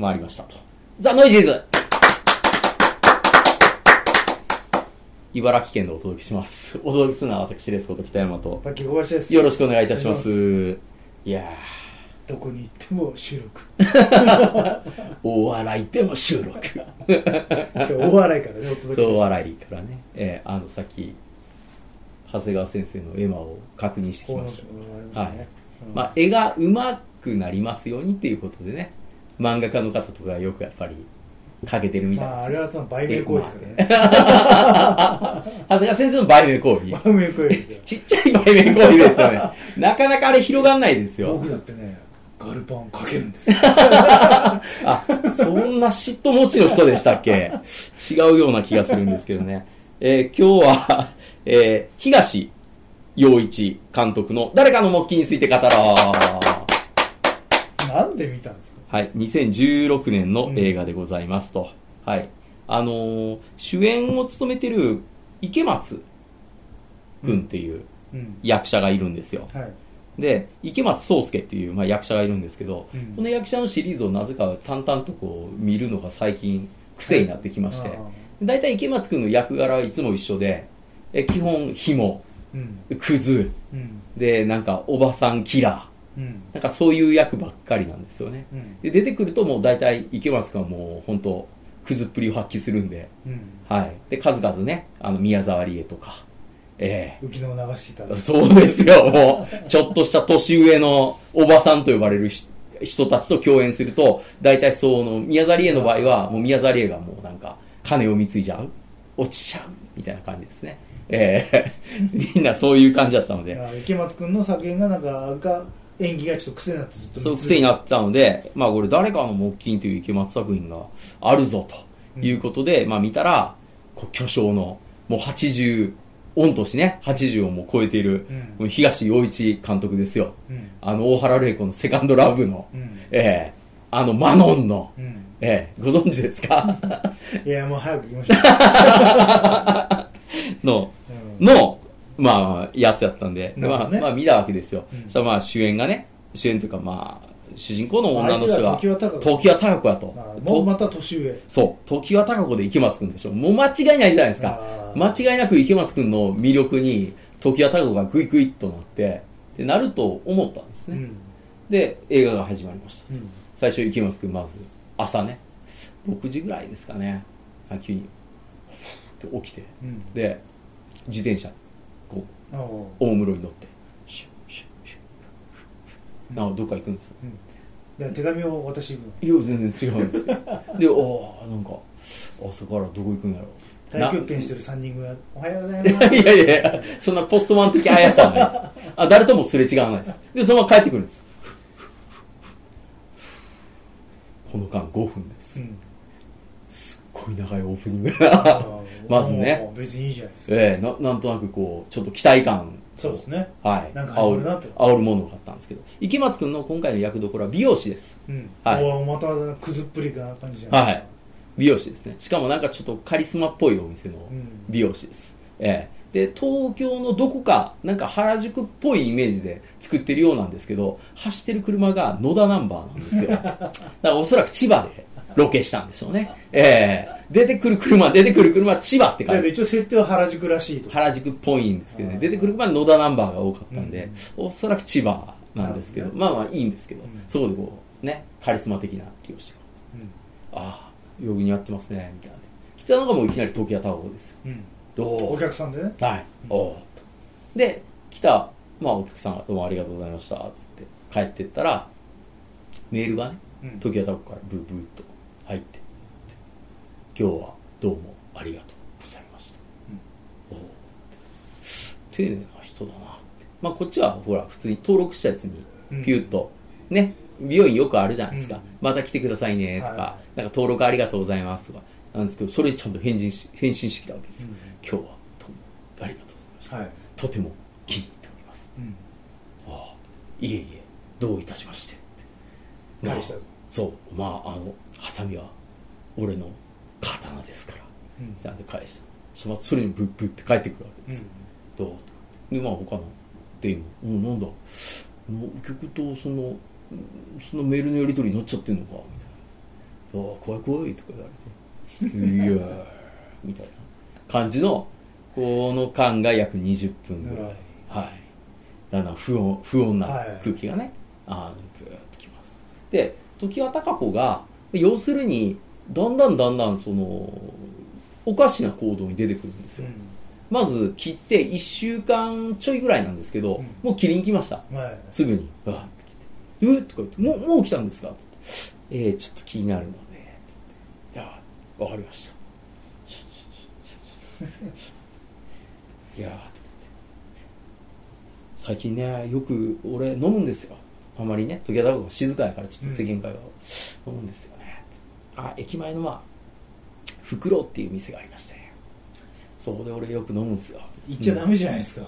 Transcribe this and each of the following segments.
回りましたと。ザ・ノイジーズ茨城県でお届けします。お届けするのは私ですこと北山と。パッキー小林です。よろしくお願いいたします。いやどこに行っても収録。ー、大笑いでも収録。今日大笑いからね、お届けそう、します笑いからね。えーあの、さっき、長谷川先生の絵馬を確認してきました。こういまあ、絵が上手くなりますようにっていうことでね、漫画家の方とかがよくやっぱり、かけてるみたいです、まあ、あれはその売名行為ですからね。長谷川先生の売名行為。売名行為ですよ。ちっちゃい売名行為ですよね。なかなかあれ広がんないですよ。僕だってね、ガルパンかけるんですよ。あ、そんな嫉妬持ちの人でしたっけ？違うような気がするんですけどね。えー今日は、えー東洋一監督の誰かの木琴について語ろう。なんで見たんですか？はい、2016年の映画でございますと。はい。あのー主演を務めてる池松くんっていううん。役者がいるんですよ。はい。で、池松壮介っていう、まあ、役者がいるんですけど、うんこの役者のシリーズをなぜか淡々とこう見るのが最近癖になってきまして、あ大体池松くんの役柄はいつも一緒で、え基本、紐、ーうん。クズ、うん。で、なんか、おばさんキラうんー、なんかそういう役ばっかりなんですよね。うん。で、出てくるともう大体池松くんはもう本当、クズっぷりを発揮するんで、うん。はい。で、数々ね、あの、宮沢りえとか、ええ浮き名を流していた。そうですよ、もう、ちょっとした年上のおばさんと呼ばれるし人たちと共演すると、大体その、宮沢りえの場合は、もう宮沢りえがもうなんか、金を貢いじゃう落ちちゃうみたいな感じですね。ええ みんなそういう感じだったので、池松君の作品がなんか、が演技がちょっと癖になってずっとそう癖になってたので、まあこれ誰かの木琴という池松作品があるぞということで、まあ見たら、こう巨匠の、もう80、御年ね、80をもう超えている、うん東洋一監督ですよ。うん。あの、大原玲子のセカンドラブの、うん。ええあの、マノンの、うん。ええご存知ですか？いや、もう早く行きましょ の、う。うん。の、まあ、やつやったんで、まあ、まあ見たわけですよ。うんそしたらまあ主演がね、主演というかまあ、主人公の女の人が、相手が常盤貴子やと。もとうまた年上。そう、常盤貴子で池松くんでしょ。もう間違いないじゃないですか。間違いなく池松くんの魅力に、常盤貴子がグイグイっとなって、で、なると思ったんですね。うん。で、映画が始まりました。うん。最初池松くんまず、朝ね、6時ぐらいですかね、あ急に、て起きて、うん。で、自転車、こう、大室に乗って、シュッシュッシュッ、などっか行くんですよ。うん。で手紙を渡していくの。いや、全然違うんですよ。で、おー、なんか、朝からどこ行くんやろう。太極拳してる3人組が、おはようございます。いやいやいや、そんなポストマン的速さはないです。あ、誰ともすれ違わないです。で、そのまま帰ってくるんです。この間5分です。うん。すっごい長いオープニング。ーまずね別にいいじゃないですか。ええな、なんとなくこう、ちょっと期待感。そうですね。はい。なんか始まるなと煽るものがあったんですけど。池松くんの今回の役どころは美容師です。うん。はいまたくずっぷりな感じじゃないはい。美容師ですね。しかもなんかちょっとカリスマっぽいお店のうん美容師です。ええで、東京のどこか、なんか原宿っぽいイメージで作ってるようなんですけど、走ってる車が野田ナンバーなんですよ。だからおそらく千葉でロケしたんでしょうね。ええ出てくる車、出てくる車、千葉って書いてだけど一応設定は原宿らしいと。原宿っぽいんですけどね、出てくる車は野田ナンバーが多かったんで、うんおそらく千葉なんですけど、なるまあまあいいんですけど、うんそこでこう、ね、カリスマ的な美容師が。うんああ、よく似合ってますね、みたいな。来たのがもういきなり時矢太郎ですよ。うん。どう？お客さんでね。はい。おおっと。で、来た、まあお客さんがどうもありがとうございました、つって帰ってったら、メールがね、うん時矢太郎からブーブーっと入って、今日はどうもありがとうございました。おお丁寧な人だなって。まあこっちはほら、普通に登録したやつにうんピュッと、ね、美容院よくあるじゃないですか。うんまた来てくださいねとか、はなんか登録ありがとうございますとか、なんですけど、それにちゃんと返信し返信してきたわけですよ。うん今日はどうもありがとうございました。はい。とても気に入っております。うん。ああいえいえ、どういたしまして。まあ返したそう、まあ、あの、ハサミは俺の刀ですから。うん。なんで返した。そのそれにブッブッって返ってくるわけですよ。どうと。かってで、まあ他の店員も、うん、なんだ、お客とその、そのメールのやり取りになっちゃってんのかみたいな。「お怖い怖い」とか言われて「いやー」みたいな感じのこの間が約20分ぐらい、はい。はい、だんだん不穏不穏なはい空気がね、あーグーッときます。で常盤貴子が要するにだんだんだんだんそのおかしな行動に出てくるんですよ、まず切って1週間ちょいぐらいなんですけど、うん。もう切りに来ました。うんはい。すぐにわーって来て「えっ?」とか言って「もうもう来たんですか?」っつって「えー、ちょっと気になるので」つって「いやわかりました」いやーとかって最近ねよく俺飲むんですよ。あまりね時矢太が静かやからちょっと世間会話を飲むんですよあ駅前のまあ袋っていう店がありまして。そこで俺よく飲むんですよ。言っちゃダメじゃないですか、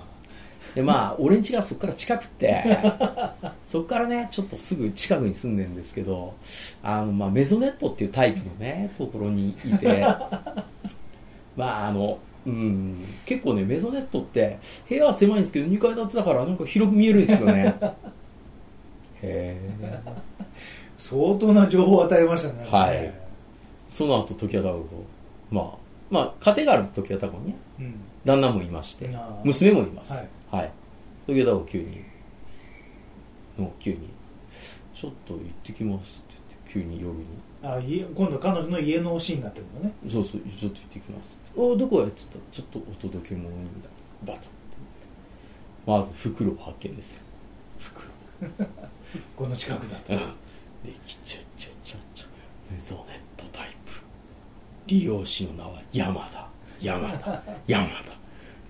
でまあ俺ん家がそこから近くて そこからねちょっとすぐ近くに住んでるんですけどあの、まあ、メゾネットっていうタイプのねところにいて。まああのうん。結構ねメゾネットって部屋は狭いんですけど2階建てだからなんか広く見えるんですよね。へえ相当な情報を与えましたね。はいその後時矢太鼓まあまあ家庭があるんです時矢太鼓にね。うん。旦那もいまして娘もいます。はい、はい、時矢太鼓急にもう急に「ちょっと行ってきます」って言って急に夜に。あ家今度彼女の家のシーンになってるのね「そうそうちょっと行ってきます」おどこへ?」っつった？ら「ちょっとお届け物に」みたいな。バタッまず袋を発見です。よ袋。この近くだと。うんできちゃちゃちゃちゃメゾネットタイプ利用師の名は山田。山田。山田。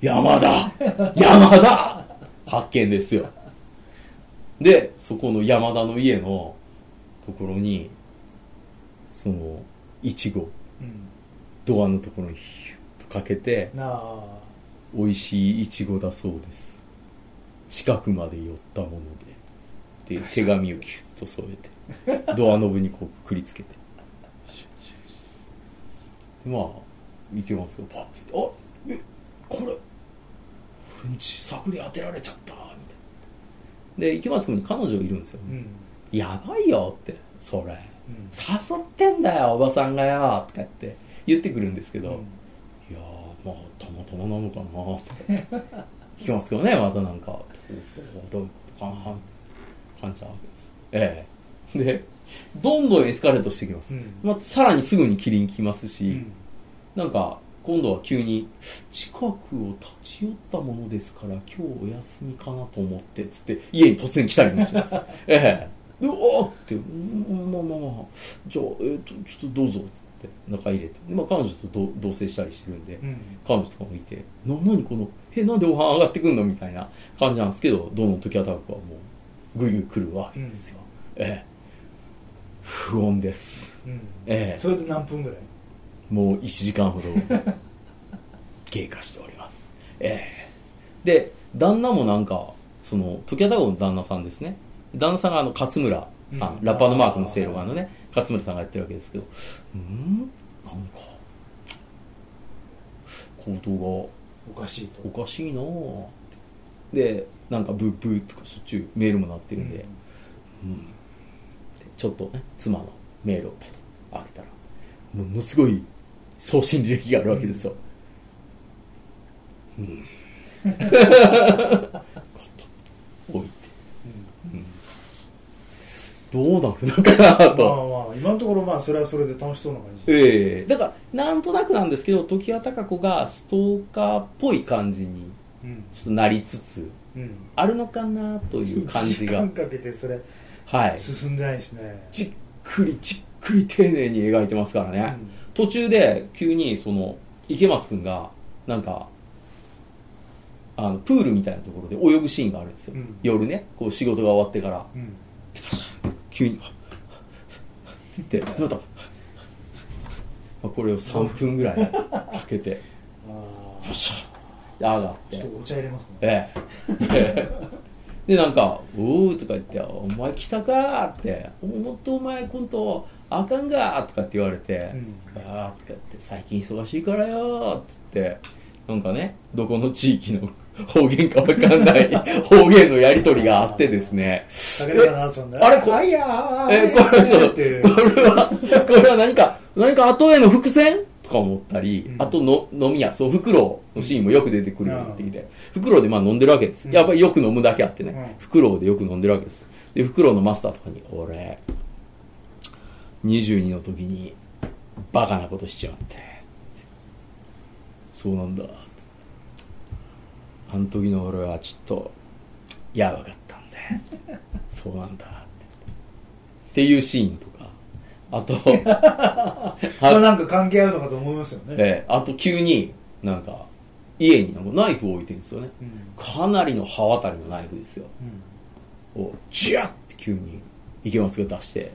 山田。山田。発見ですよ。でそこの山田の家のところにそのいちごうん。ドアのところにヒュッとかけて美味しいいちごだそうです。近くまで寄ったもので。で手紙をキュッと添えてドアノブにこうくくりつけてまあいけますけどパッて。あえこれフレンチ探り当てられちゃったみたいな。で池松君に彼女いるんですよ、うん。やばいよってそれ。うん。誘ってんだよおばさんがよとかって言ってくるんですけど、うん。いやーまあたまたまなのかなって 聞きますけどねまたなんかどういうことかなみたいな感じなわけですええでどんどんエスカレートしてきます、うん。まあ、さらにすぐにキリン来ますし、うん。なんか今度は急に近くを立ち寄ったものですから今日お休みかなと思ってつって家に突然来たりもします。ええ。でおーってうんまあまあまあじゃあ、えー、とちょっとどうぞっつって中入れて、まあ、彼女と同同棲したりしてるんで、うん彼女とかもいて「な何このえなんでお花上がってくんの?」みたいな感じなんですけどどの時はたくはもうぐいぐい来るわけですよ、ええ不穏です。うん。ええ。それで何分ぐらい？もう1時間ほど。経過しております。ええ。で旦那もなんかその時矢太鼓の旦那さんですね。旦那さんがあの勝村さん、うん。ラッパーのマークのせいろがのね勝村さんがやってるわけですけど。うん？なんか行動おかしいと。がおかしいなぁ。ってでなんかブーブーとかしょっちゅうメールも鳴ってるんで、うん。でちょっとね妻のメールをパッと開けたらものすごい送信履歴があるわけですよ、うん、置いて、うん、どうなるのかなまと、あまあ今のところまあそれはそれで楽しそうな感じええ。だからなんとなくなんですけど常盤貴子がストーカーっぽい感じにうん。ちょっとなりつつうん。あるのかなという感じが。時間かけてそれはい。進んでないですね。じっくりじっくり丁寧に描いてますからね、うん。途中で急にその池松君がなんかあのプールみたいなところで泳ぐシーンがあるんですよ、うん。夜ね。こう仕事が終わってから。うん。急にって言ってまたまあこれを3分ぐらいかけて。あパシャッ上があちょっとお茶入れますね。ええ でなんか「おう」とか言って「お前来たか」って「もっとお前今度あかんが」とかって言われてうん「ああ」とか言って「最近忙しいからよ」って言ってなんかねどこの地域の 方言かわかんない 方言のやりとりがあってですね。あれこあいやーえ、これ、そう、こ。れは、これは何か、何か後への伏線とか思ったり、うん。あとの飲み屋、そう、フクロウのシーンもよく出てくるようになってきうて、フクロウでまあ飲んでるわけです。うん。やっぱりよく飲むだけあってね、うん。フクロウでよく飲んでるわけです。で、フクロウのマスターとかに、俺、22の時に、バカなことしちまって、つってそうなんだ、あの時の俺はちょっと、やばかったんで、そうなんだ、ってっていうシーンとか、あと、まあなんか関係あるのかと思いますよね。えーあと急になんか家になんかナイフを置いてるんですよね。うん。かなりの刃渡りのナイフですよ。うん。をジャッて急に池松が出して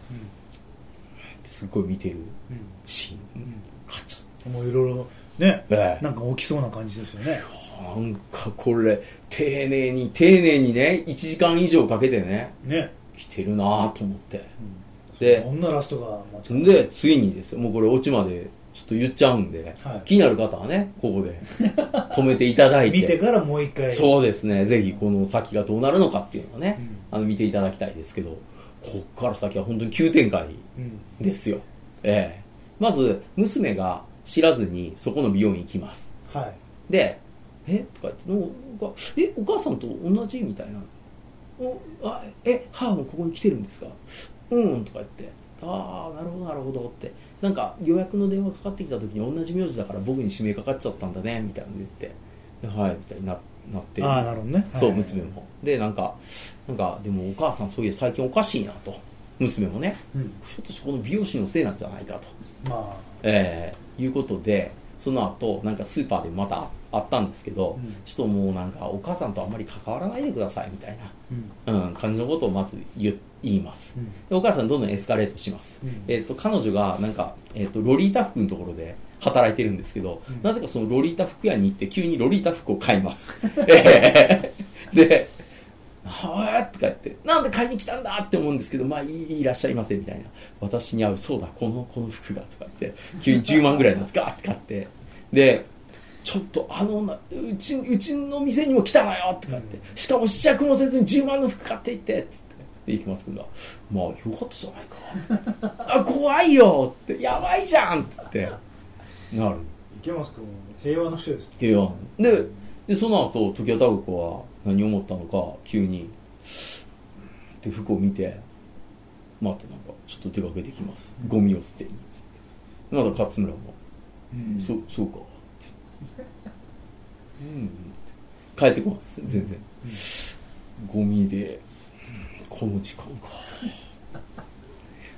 すっごい見てるうん。シーン。うん。カチうんもういろいろね、ええ。なんか起きそうな感じですよね。ャなんかこれ丁寧に丁寧にね1時間以上かけてねね。来てるなぁと思って。うんでこんなラストがで次にですよもうこれオチまでちょっと言っちゃうんで、はい気になる方はねここで止めていただいて見てからもう一回。そうですね、ぜひこの先がどうなるのかっていうのをね、うんあの見ていただきたいですけど、こっから先は本当に急展開うん。ですよ。ええまず、娘が知らずにそこの美容院行きます。はい。で、え？とか言ってお、え、お母さんと同じ？みたいな。おあえ、母もここに来てるんですか？うん、とか言って。ああ、なるほど、なるほどって。なんか予約の電話かかってきた時に同じ名字だから僕に指名かかっちゃったんだね、みたいなの言って。ではい、みたいにななって。ああ、なるほどね。そう、はい娘も。で、なんか、なんか、でもお母さんそういや最近おかしいなと。娘もね、うん。ひょっとしてこの美容師のせいなんじゃないかと。まえーいうことで、その後、なんかスーパーでまたあったんですけど、うんちょっともうなんかお母さんとあんまり関わらないでくださいみたいあ。うん。な、うん、感じのことをまず言言います。うんでお母さんどんどんエスカレートします。うんえっ、と、彼女がなんか、えっ、と、ロリータ服のところで働いてるんですけど、うんなぜかそのロリータ服屋に行って急にロリータ服を買います。えーで、はぁとか言って、なんで買いに来たんだって思うんですけど、まあいいいらっしゃいませみたいな。私に合う、そうだ、この、この服がとか言って、急に10万ぐらいのやつガーって買って、で、ちょっとあのな、うち、うちの店にも来たのよとか言って、しかも試着もせずに10万の服買っていって、って言って。で、池松君が、まあよかったじゃないかって。あ、怖いよって、やばいじゃんって言って、なる。池松君、平和な人です。平和ででその後時矢孝子は何を思ったのか急に。で服を見て「待ってなんかちょっと出かけてきます。ゴミを捨てに」つって。まだ勝村も「うん。そそうか」うん。帰ってこないですね全然、ゴミでこの時間か。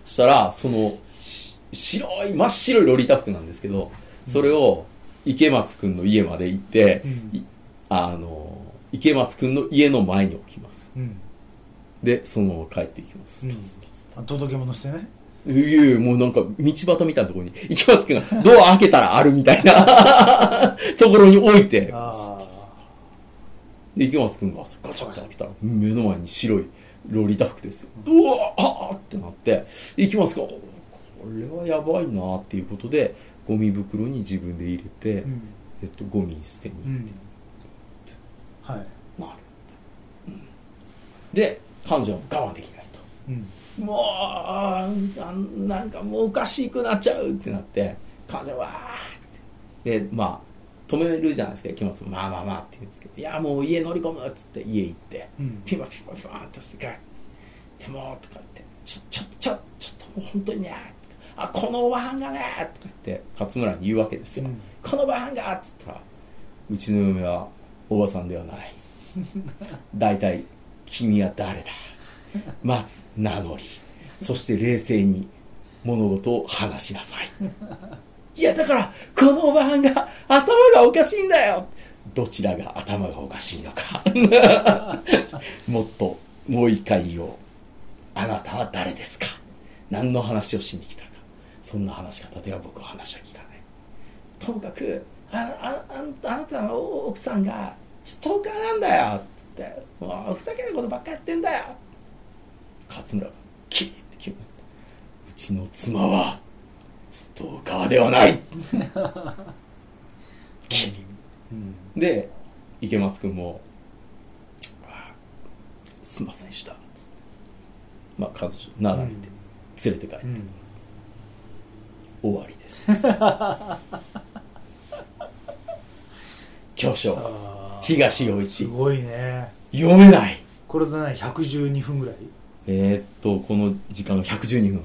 そしたらそのし白い真っ白いロリータ服なんですけどそれを池松くんの家まで行って、うん。いあの池松くんの家の前に置きますうん。でそのまま帰っていきます、うんあ届け物してね。いやいやもうなんか道端みたいなところに池松くんがドア開けたらあるみたいな ところに置いてあで池松くんがガチャガチャ開けたら目の前に白いロリータ服ですよ、うわああってなってで池松くんがこれはやばいなっていうことでゴミ袋に自分で入れて、あ。うん。えっと、ゴミ捨てに行って、はい。なるで彼女は我慢できないと。うん。もうなんかもうおかしくなっちゃうってなって彼女はわーって。でまあ止めるじゃないですか池松も。まあまあまあって言うんですけど。いやもう家乗り込むっつって家行って。うん。ピンパピンパピンパンとしてガッ。てもうとか言って。ちょちょちょちょっともう本当にねあこのおばはんがねとか言って勝村に言うわけですよ、うん。このおばはんがっつったらうちの嫁はおばさんではない。大体君は誰だ？まず名乗り。そして冷静に物事を話しなさい。いやだからこのおばはんが頭がおかしいんだよ。どちらが頭がおかしいのか。もっともう一回言おう。あなたは誰ですか？何の話をしに来たか。そんな話し方では僕は話は聞かない。ともかくあああなたの奥さんがストーカーなんだよって。言ってもうふざけたことばっかやってんだよ。勝村がキリって決まった。うちの妻はストーカーではない。キリうん。で池松くんも、すんませんでした。つって。まあ、彼女、なだれて、連れて帰って、うん。終わりです。巨匠、東洋一。すごいね。読めない。これでね112分ぐらい？えー、っと、この時間が112分。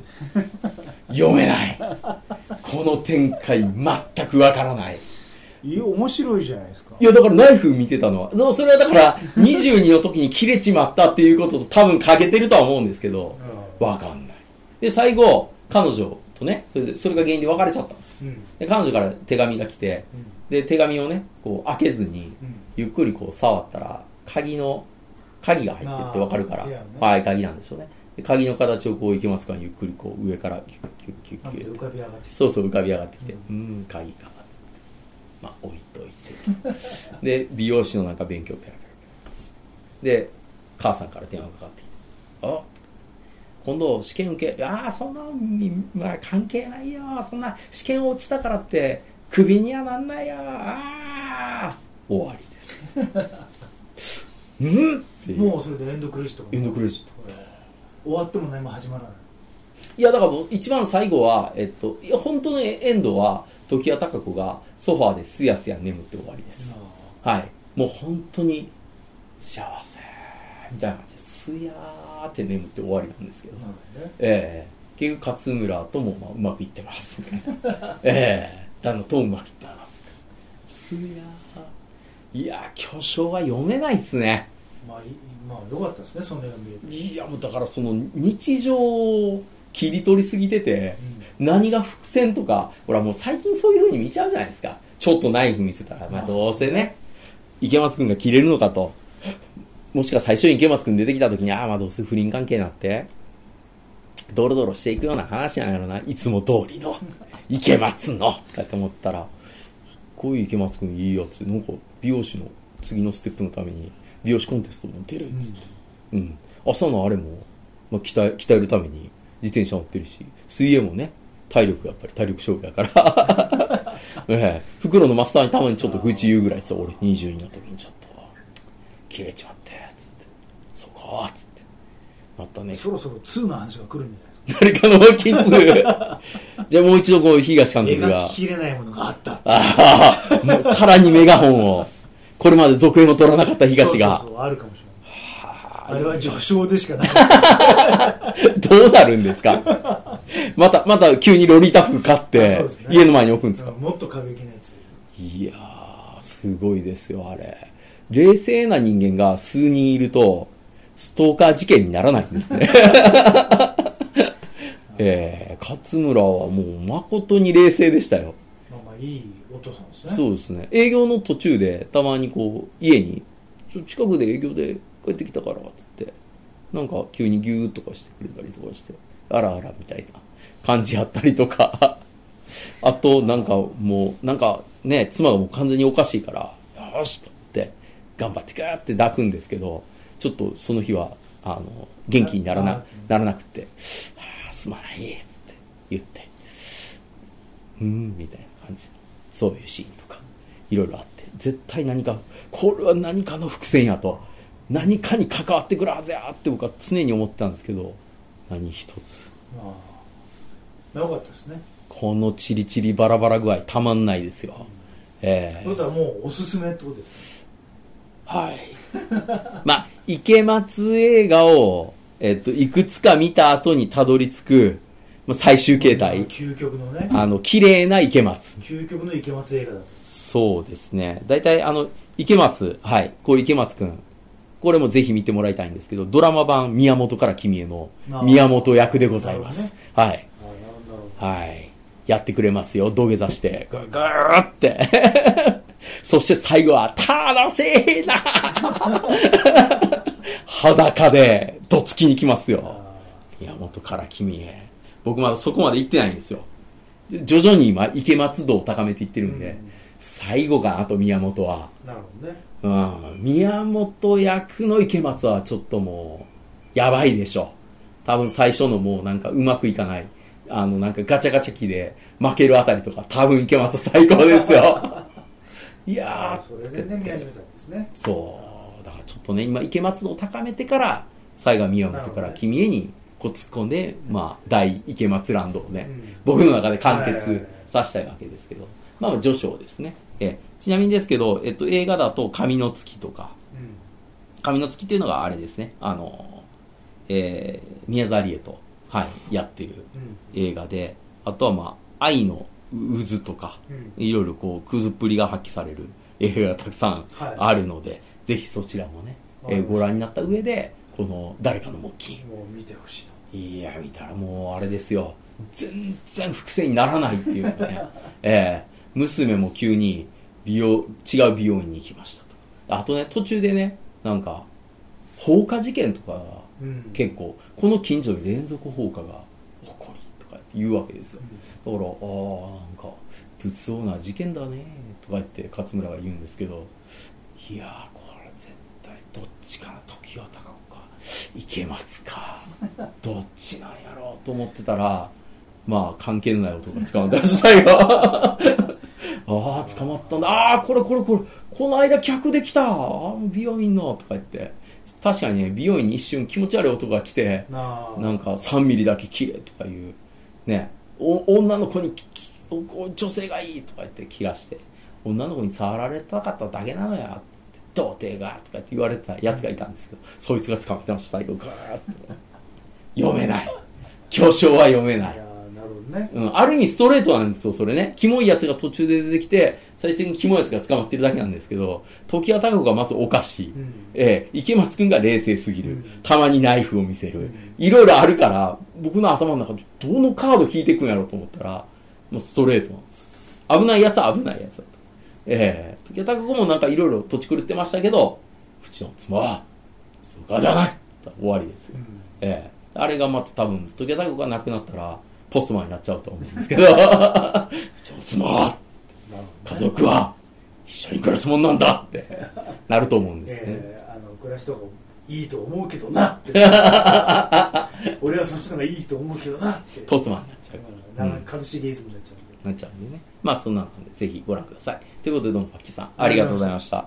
読めない。この展開全くわからない。いや面白いじゃないですか。いや、だからナイフ見てたのは、そうそれはだから、22の時に切れちまったっていうことと多分欠けてるとは思うんですけど、うわかんない。で、最後、彼女とね、それでそれが原因で別れちゃったんですよ。んうんで、彼女から手紙が来て、で、手紙をね、こう開けずに、うんゆっくりこう触ったら、鍵の、鍵が入ってるってわかるから、ねはい、鍵なんでしょうね。で鍵の形をこういけますから、ゆっくりこう上からキュッキュッキュッキュッ浮かび上がってきてそうそう浮かび上がってきて、うーん、鍵か、つって。まあ、置いといてと。で、美容師のなんか勉強ペラペラペラ。で、母さんから電話がかかってきて、あ今度試験受け、ああ、そんな、みまあ、関係ないよ。そんな試験落ちたからって、クビにはなんないよ。ああ、終わりです。うん？もうそれでエンドクレジットがエンドクレジット。終わっても何も始まらないいや、だからもう一番最後は、えっと、いや、本当のエンドは、時矢貴子がソファーですやすや眠って終わりです。はい。もう本当に幸せみたいな感じです。すやーって眠って終わりなんですけど。どねええ結局勝村ともまあうまくいってますみたいな。ええ旦那ともうまくいってます。すやー。いやー、巨匠は読めないっすね。まあいまあ良かったですねその映画見れていや、もうだからその日常を切り取りすぎてて、何が伏線とか、ほらもう最近そういう風に見ちゃうじゃないですか。ちょっとナイフ見せたら、まあどうせね、池松くんが切れるのかと。もしくは最初に池松くん出てきた時に、ああまあどうせ不倫関係になって、ドロドロしていくような話なんやろな。いつも通りの、池松の、とかって思ったら、こういう池松くんいいやつ、なんか美容師の次のステップのために、美容師コンテストも出るっつって。うん。朝のあれも、まあ、鍛え、鍛えるために自転車乗ってるし、水泳もね、体力やっぱり体力勝負やから。ええ袋のマスターにたまにちょっと愚痴言うぐらいですよ。俺22の時にちょっと、切れちまって、つって。そこつって。またね、そろそろ2の話が来るんじゃないです。か誰かのキツ。じゃあもう一度こう、東監督が。描き。きれないものがあったああ、さらにメガホンを、これまで続編を取らなかった東が。そうそうそうあるかもしれない。はあれは序章でしかない。どうなるんですか？また、また急にロリータ服買ってね、家の前に置くんですか？もっと過激なやつ。いやー、すごいですよ、あれ。冷静な人間が数人いると、ストーカー事件にならないんですね。えー、勝村はもう誠に冷静でしたよ。まあまあいいお父さんですねそうですね。営業の途中で、たまにこう、家に、ちょ近くで営業で帰ってきたから、つって、なんか急にギューとかしてくれたりとかして、あらあらみたいな感じやったりとか、あと、なんかもう、なんかね、妻がもう完全におかしいから、よしとって、頑張ってガーって抱くんですけど、ちょっとその日は、あの、元気にならあな、ならなくって、はあ、すまない、つって言って、うーん、みたいな感じ。そういうシーンとか、いろいろあって、絶対何か、これは何かの伏線やと、何かに関わってくるはずやって僕は常に思ってたんですけど、何一つ。まあよかったですねこのチリチリバラバラ具合たまんないですよ。ええということはもうおすすめってことですねはい。まあ、池松映画を、えっと、いくつか見た後にたどり着く、まあ、最終形態。究極のねあの、綺麗な池松。究極の池松映画だとそうですね。大体、あの、池松、はい。こう池松くん。これもぜひ見てもらいたいんですけど、ドラマ版宮本から君への宮本役でございます。なるはい。はい。やってくれますよ。土下座して。ぐぐーって。そして最後は、楽しいな裸で、どつきに来ますよ。宮本から君へ。僕まだそこまで行ってないんですよ。徐々に今、池松度を高めていってるんで、うん最後かなと、宮本は。あなるほどねうん。宮本役の池松はちょっともう、やばいでしょ。多分最初のもうなんかうまくいかない。あのなんかガチャガチャ機で負けるあたりとか多分池松最高ですよ。いやー。それでね見始めたんですね。そう。だからちょっとね今池松度を高めてから西賀宮本から君へにこう突っ込んで、まあ、大池松ランドをね、うん。僕の中で完結させたいわけですけど、まあ序章ですね。えちなみにですけど、えっと、映画だと「神の月」とか。うん「神の月」っていうのがあれですね。あの、えー宮沢りえと、はい、やってるうん。映画であとはまあ愛の渦とかうん。いろいろこうくずっぷりが発揮される映画がたくさんはい。あるので、ぜひそちらもね、えーご覧になった上でこの誰かの木琴。もう見てほしいと。いや見たらもうあれですよ。全然伏線にならないっていうね ええ娘も急に美容違う美容院に行きましたと。あとね途中でねなんか放火事件とかがうん。結構この近所に連続放火が言うわけですよだから、ああ、なんか、物騒な事件だね、とか言って勝村が言うんですけど、いやー、これ絶対、どっちかな、時は高岡か、池松か、どっちなんやろうと思ってたら、まあ、関係のない男が捕まったら最後。ああ、捕まったんだ。ああ、これこれこれ、この間客できた。美容院の、とか言って。確かにね、美容院に一瞬気持ち悪い男が来て、なんか3ミリだけ綺麗とかいうねお女の子にききお女性がいいとか言って切らして女の子に触られたかっただけなのや童貞がとか言って言われてたやつがいたんですけどそいつが捕まってました最後ガーッと。読めない。巨匠は読めない。どねうん、ある意味ストレートなんですよ、それね。キモいやつが途中で出てきて、最終的にキモいやつが捕まってるだけなんですけど、時は太子がまずおかしい。うんええ池松くんが冷静すぎる。うんたまにナイフを見せる。うんいろいろあるから、僕の頭の中でどのカード引いていくんやろうと思ったら、もうストレートなんですよ。危ないやつは危ないやつだと。ええ時は太子もなんかいろいろ土地狂ってましたけど、うちの妻は、そうかじゃない終わりですよ。うんええあれがまた多分、時計太鼓がなくなったら、ポストマンになっちゃうと思うんですけど、妻は、家族は、一緒に暮らすもんなんだって、なると思うんですね。えーあの暮らしとかいいと思うけどなって 俺はそっちの方がいいと思うけどなってポストマンになっちゃうから。なんか一茂イズムになっちゃうんでなっちゃうんでね。まあそんなので、ぜひご覧ください。ということで、どうもパッキーさん、ありがとうございました。